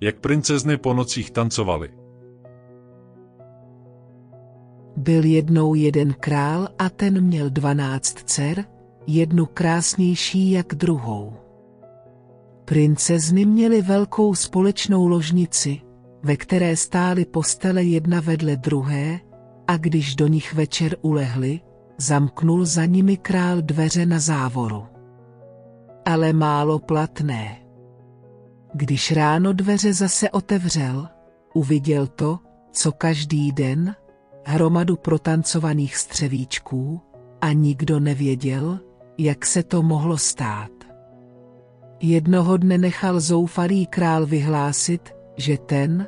jak princezny po nocích tancovaly. Byl jednou jeden král a ten měl dvanáct dcer, jednu krásnější jak druhou. Princezny měly velkou společnou ložnici, ve které stály postele jedna vedle druhé, a když do nich večer ulehli, zamknul za nimi král dveře na závoru. Ale málo platné. Když ráno dveře zase otevřel, uviděl to, co každý den, hromadu protancovaných střevíčků, a nikdo nevěděl, jak se to mohlo stát. Jednoho dne nechal zoufalý král vyhlásit, že ten,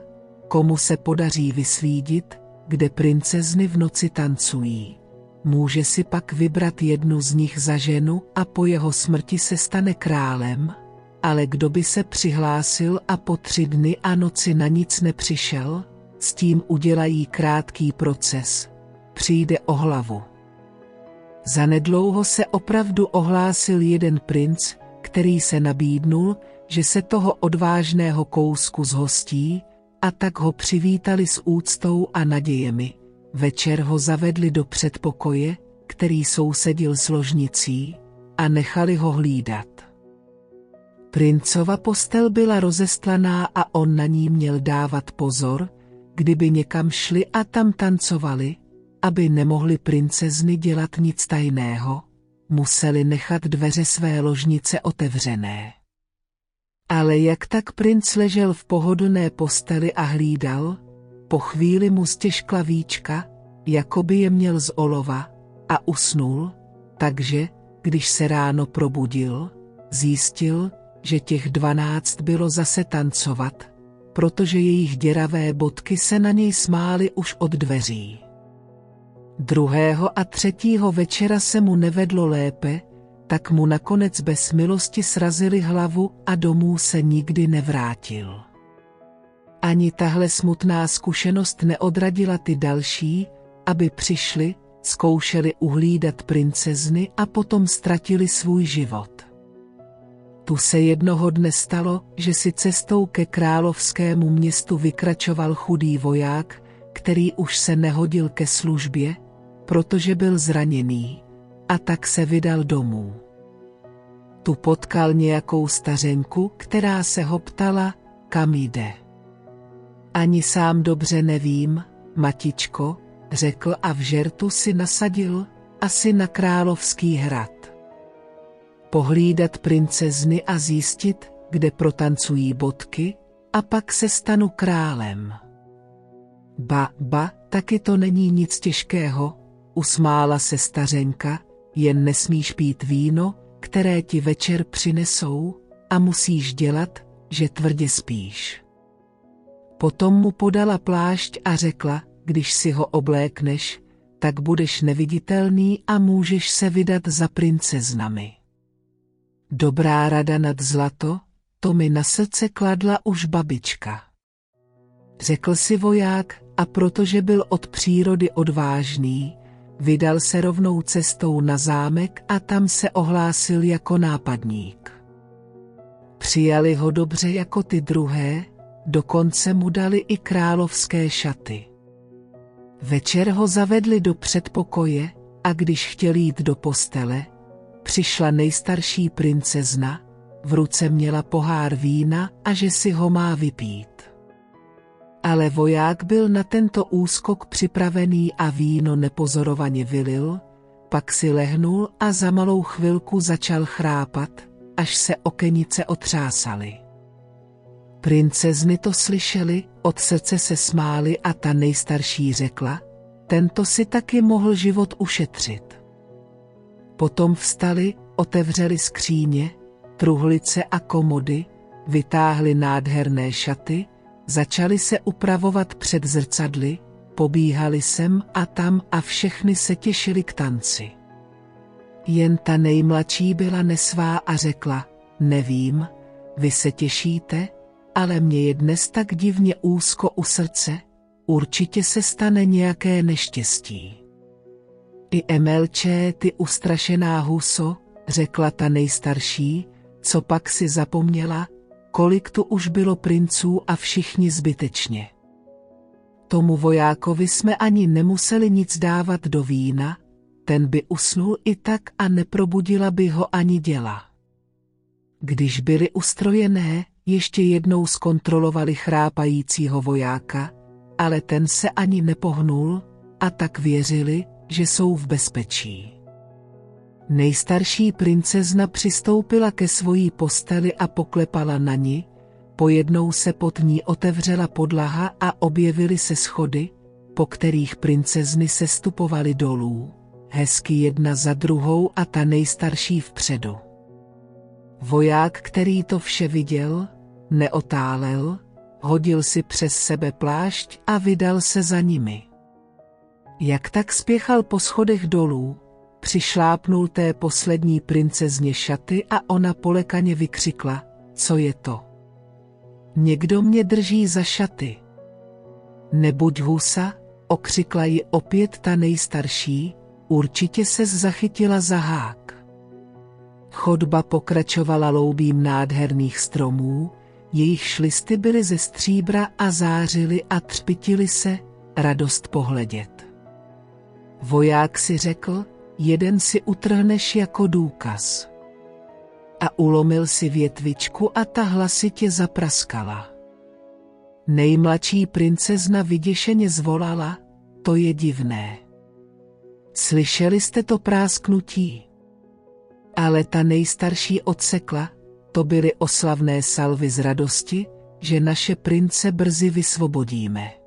komu se podaří vysvídit, kde princezny v noci tancují. Může si pak vybrat jednu z nich za ženu a po jeho smrti se stane králem, ale kdo by se přihlásil a po tři dny a noci na nic nepřišel, s tím udělají krátký proces. Přijde o hlavu. Zanedlouho se opravdu ohlásil jeden princ, který se nabídnul, že se toho odvážného kousku zhostí, a tak ho přivítali s úctou a nadějemi. Večer ho zavedli do předpokoje, který sousedil s ložnicí, a nechali ho hlídat. Princova postel byla rozestlaná a on na ní měl dávat pozor, kdyby někam šli a tam tancovali, aby nemohli princezny dělat nic tajného, museli nechat dveře své ložnice otevřené. Ale jak tak princ ležel v pohodlné posteli a hlídal, po chvíli mu stěžkla víčka, jako by je měl z olova, a usnul, takže, když se ráno probudil, zjistil, že těch dvanáct bylo zase tancovat, protože jejich děravé bodky se na něj smály už od dveří. Druhého a třetího večera se mu nevedlo lépe, tak mu nakonec bez milosti srazili hlavu a domů se nikdy nevrátil. Ani tahle smutná zkušenost neodradila ty další, aby přišli, zkoušeli uhlídat princezny a potom ztratili svůj život. Tu se jednoho dne stalo, že si cestou ke královskému městu vykračoval chudý voják, který už se nehodil ke službě, protože byl zraněný, a tak se vydal domů. Tu potkal nějakou stařenku, která se ho ptala, kam jde. Ani sám dobře nevím, matičko, řekl a v žertu si nasadil, asi na královský hrad. Pohlídat princezny a zjistit, kde protancují bodky, a pak se stanu králem. Ba, ba, taky to není nic těžkého, usmála se stařenka, jen nesmíš pít víno, které ti večer přinesou, a musíš dělat, že tvrdě spíš. Potom mu podala plášť a řekla, když si ho oblékneš, tak budeš neviditelný a můžeš se vydat za princeznami. Dobrá rada nad zlato, to mi na srdce kladla už babička. Řekl si voják, a protože byl od přírody odvážný, vydal se rovnou cestou na zámek a tam se ohlásil jako nápadník. Přijali ho dobře jako ty druhé, dokonce mu dali i královské šaty. Večer ho zavedli do předpokoje a když chtěl jít do postele, přišla nejstarší princezna, v ruce měla pohár vína a že si ho má vypít. Ale voják byl na tento úskok připravený a víno nepozorovaně vylil, pak si lehnul a za malou chvilku začal chrápat, až se okenice otřásaly. Princezny to slyšely, od srdce se smály a ta nejstarší řekla, tento si taky mohl život ušetřit. Potom vstali, otevřeli skříně, truhlice a komody, vytáhli nádherné šaty, začali se upravovat před zrcadly, pobíhali sem a tam a všechny se těšili k tanci. Jen ta nejmladší byla nesvá a řekla, nevím, vy se těšíte, ale mě je dnes tak divně úzko u srdce, určitě se stane nějaké neštěstí. I Emelče, ty ustrašená huso, řekla ta nejstarší, co pak si zapomněla, kolik tu už bylo princů a všichni zbytečně. Tomu vojákovi jsme ani nemuseli nic dávat do vína, ten by usnul i tak a neprobudila by ho ani děla. Když byly ustrojené, ještě jednou zkontrolovali chrápajícího vojáka, ale ten se ani nepohnul, a tak věřili, že jsou v bezpečí. Nejstarší princezna přistoupila ke svojí posteli a poklepala na ní, pojednou se pod ní otevřela podlaha a objevily se schody, po kterých princezny se stupovaly dolů, hezky jedna za druhou a ta nejstarší vpředu. Voják, který to vše viděl, neotálel, hodil si přes sebe plášť a vydal se za nimi. Jak tak spěchal po schodech dolů, přišlápnul té poslední princezně šaty a ona polekaně vykřikla, co je to. Někdo mě drží za šaty. Nebuď husa, okřikla ji opět ta nejstarší, určitě se zachytila za hák. Chodba pokračovala loubím nádherných stromů, jejich šlisty byly ze stříbra a zářily a třpitili se, radost pohledět. Voják si řekl, jeden si utrhneš jako důkaz. A ulomil si větvičku a ta hlasitě zapraskala. Nejmladší princezna vyděšeně zvolala, to je divné. Slyšeli jste to prásknutí? Ale ta nejstarší odsekla, to byly oslavné salvy z radosti, že naše prince brzy vysvobodíme.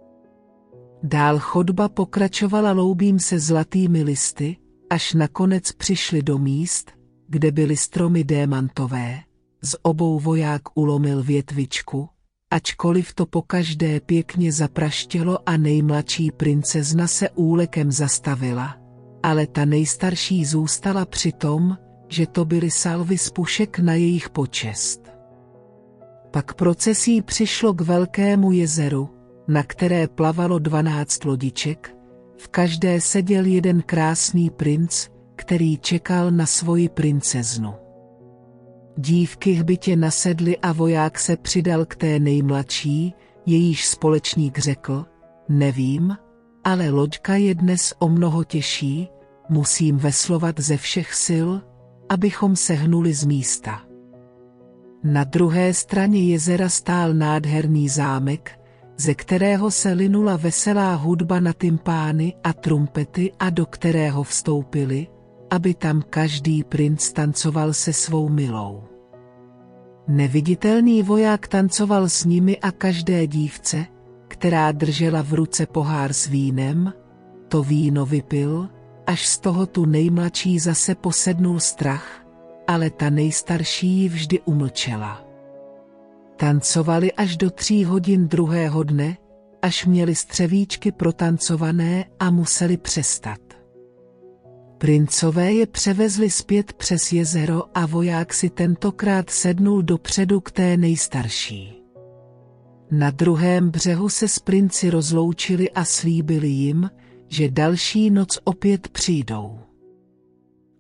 Dál chodba pokračovala loubím se zlatými listy, až nakonec přišli do míst, kde byly stromy démantové, z obou voják ulomil větvičku, ačkoliv to pokaždé pěkně zapraštělo a nejmladší princezna se úlekem zastavila, ale ta nejstarší zůstala při tom, že to byly salvy z pušek na jejich počest. Pak procesí přišlo k velkému jezeru, na které plavalo dvanáct lodiček, v každé seděl jeden krásný princ, který čekal na svoji princeznu. Dívky hbitě nasedly a voják se přidal k té nejmladší, jejíž společník řekl, nevím, ale loďka je dnes o mnoho těžší, musím veslovat ze všech sil, abychom se hnuli z místa. Na druhé straně jezera stál nádherný zámek, ze kterého se linula veselá hudba na tympány a trumpety a do kterého vstoupili, aby tam každý princ tancoval se svou milou. Neviditelný voják tancoval s nimi a každé dívce, která držela v ruce pohár s vínem, to víno vypil, až z toho tu nejmladší zase posednul strach, ale ta nejstarší ji vždy umlčela. Tancovali až do tří hodin druhého dne, až měli střevíčky protancované a museli přestat. Princové je převezli zpět přes jezero a voják si tentokrát sednul dopředu k té nejstarší. Na druhém břehu se s princi rozloučili a slíbili jim, že další noc opět přijdou.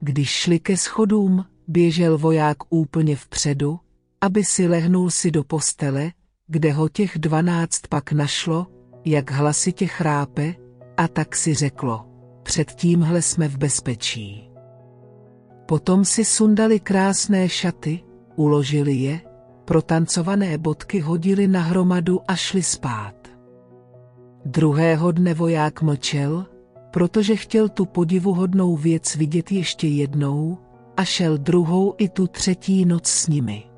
Když šli ke schodům, běžel voják úplně vpředu, aby si lehnul si do postele, kde ho těch dvanáct pak našlo, jak hlasitě chrápe, a tak si řeklo, před tímhle jsme v bezpečí. Potom si sundali krásné šaty, uložili je, protancované bodky hodili na hromadu a šli spát. Druhého dne voják mlčel, protože chtěl tu podivuhodnou věc vidět ještě jednou a šel druhou i tu třetí noc s nimi.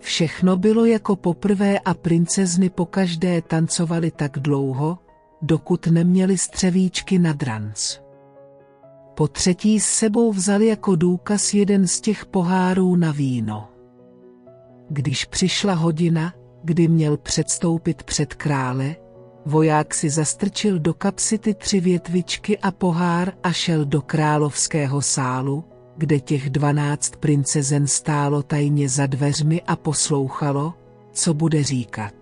Všechno bylo jako poprvé a princezny pokaždé tancovaly tak dlouho, dokud neměli střevíčky na dranc. Po třetí s sebou vzali jako důkaz jeden z těch pohárů na víno. Když přišla hodina, kdy měl předstoupit před krále, voják si zastrčil do kapsy ty tři větvičky a pohár a šel do královského sálu, kde těch dvanáct princezen stálo tajně za dveřmi a poslouchalo, co bude říkat.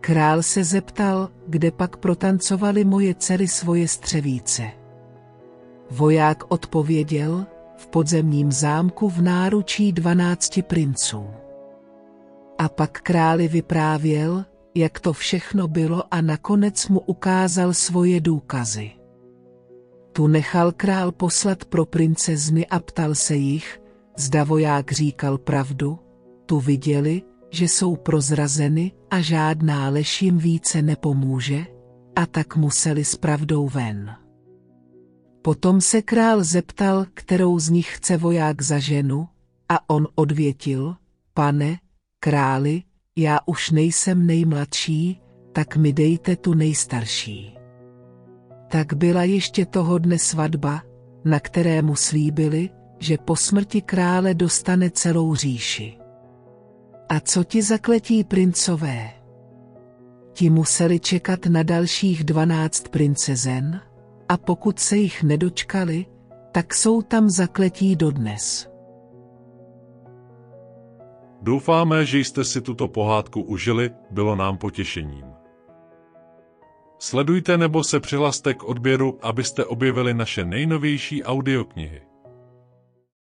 Král se zeptal, kde pak protancovali moje dcery svoje střevíce. Voják odpověděl, v podzemním zámku v náručí dvanácti princů. A pak králi vyprávěl, jak to všechno bylo a nakonec mu ukázal svoje důkazy. Tu nechal král poslat pro princezny a ptal se jich, zda voják říkal pravdu, tu viděli, že jsou prozrazeny a žádná lež jim více nepomůže, a tak museli s pravdou ven. Potom se král zeptal, kterou z nich chce voják za ženu, a on odvětil, pane, králi, já už nejsem nejmladší, tak mi dejte tu nejstarší. Tak byla ještě toho dne svatba, na které mu slíbili, že po smrti krále dostane celou říši. A co ti zakletí princové? Ti museli čekat na dalších dvanáct princezen, a pokud se jich nedočkali, tak jsou tam zakletí dodnes. Doufáme, že jste si tuto pohádku užili, bylo nám potěšením. Sledujte nebo se přihlaste k odběru, abyste objevili naše nejnovější audioknihy.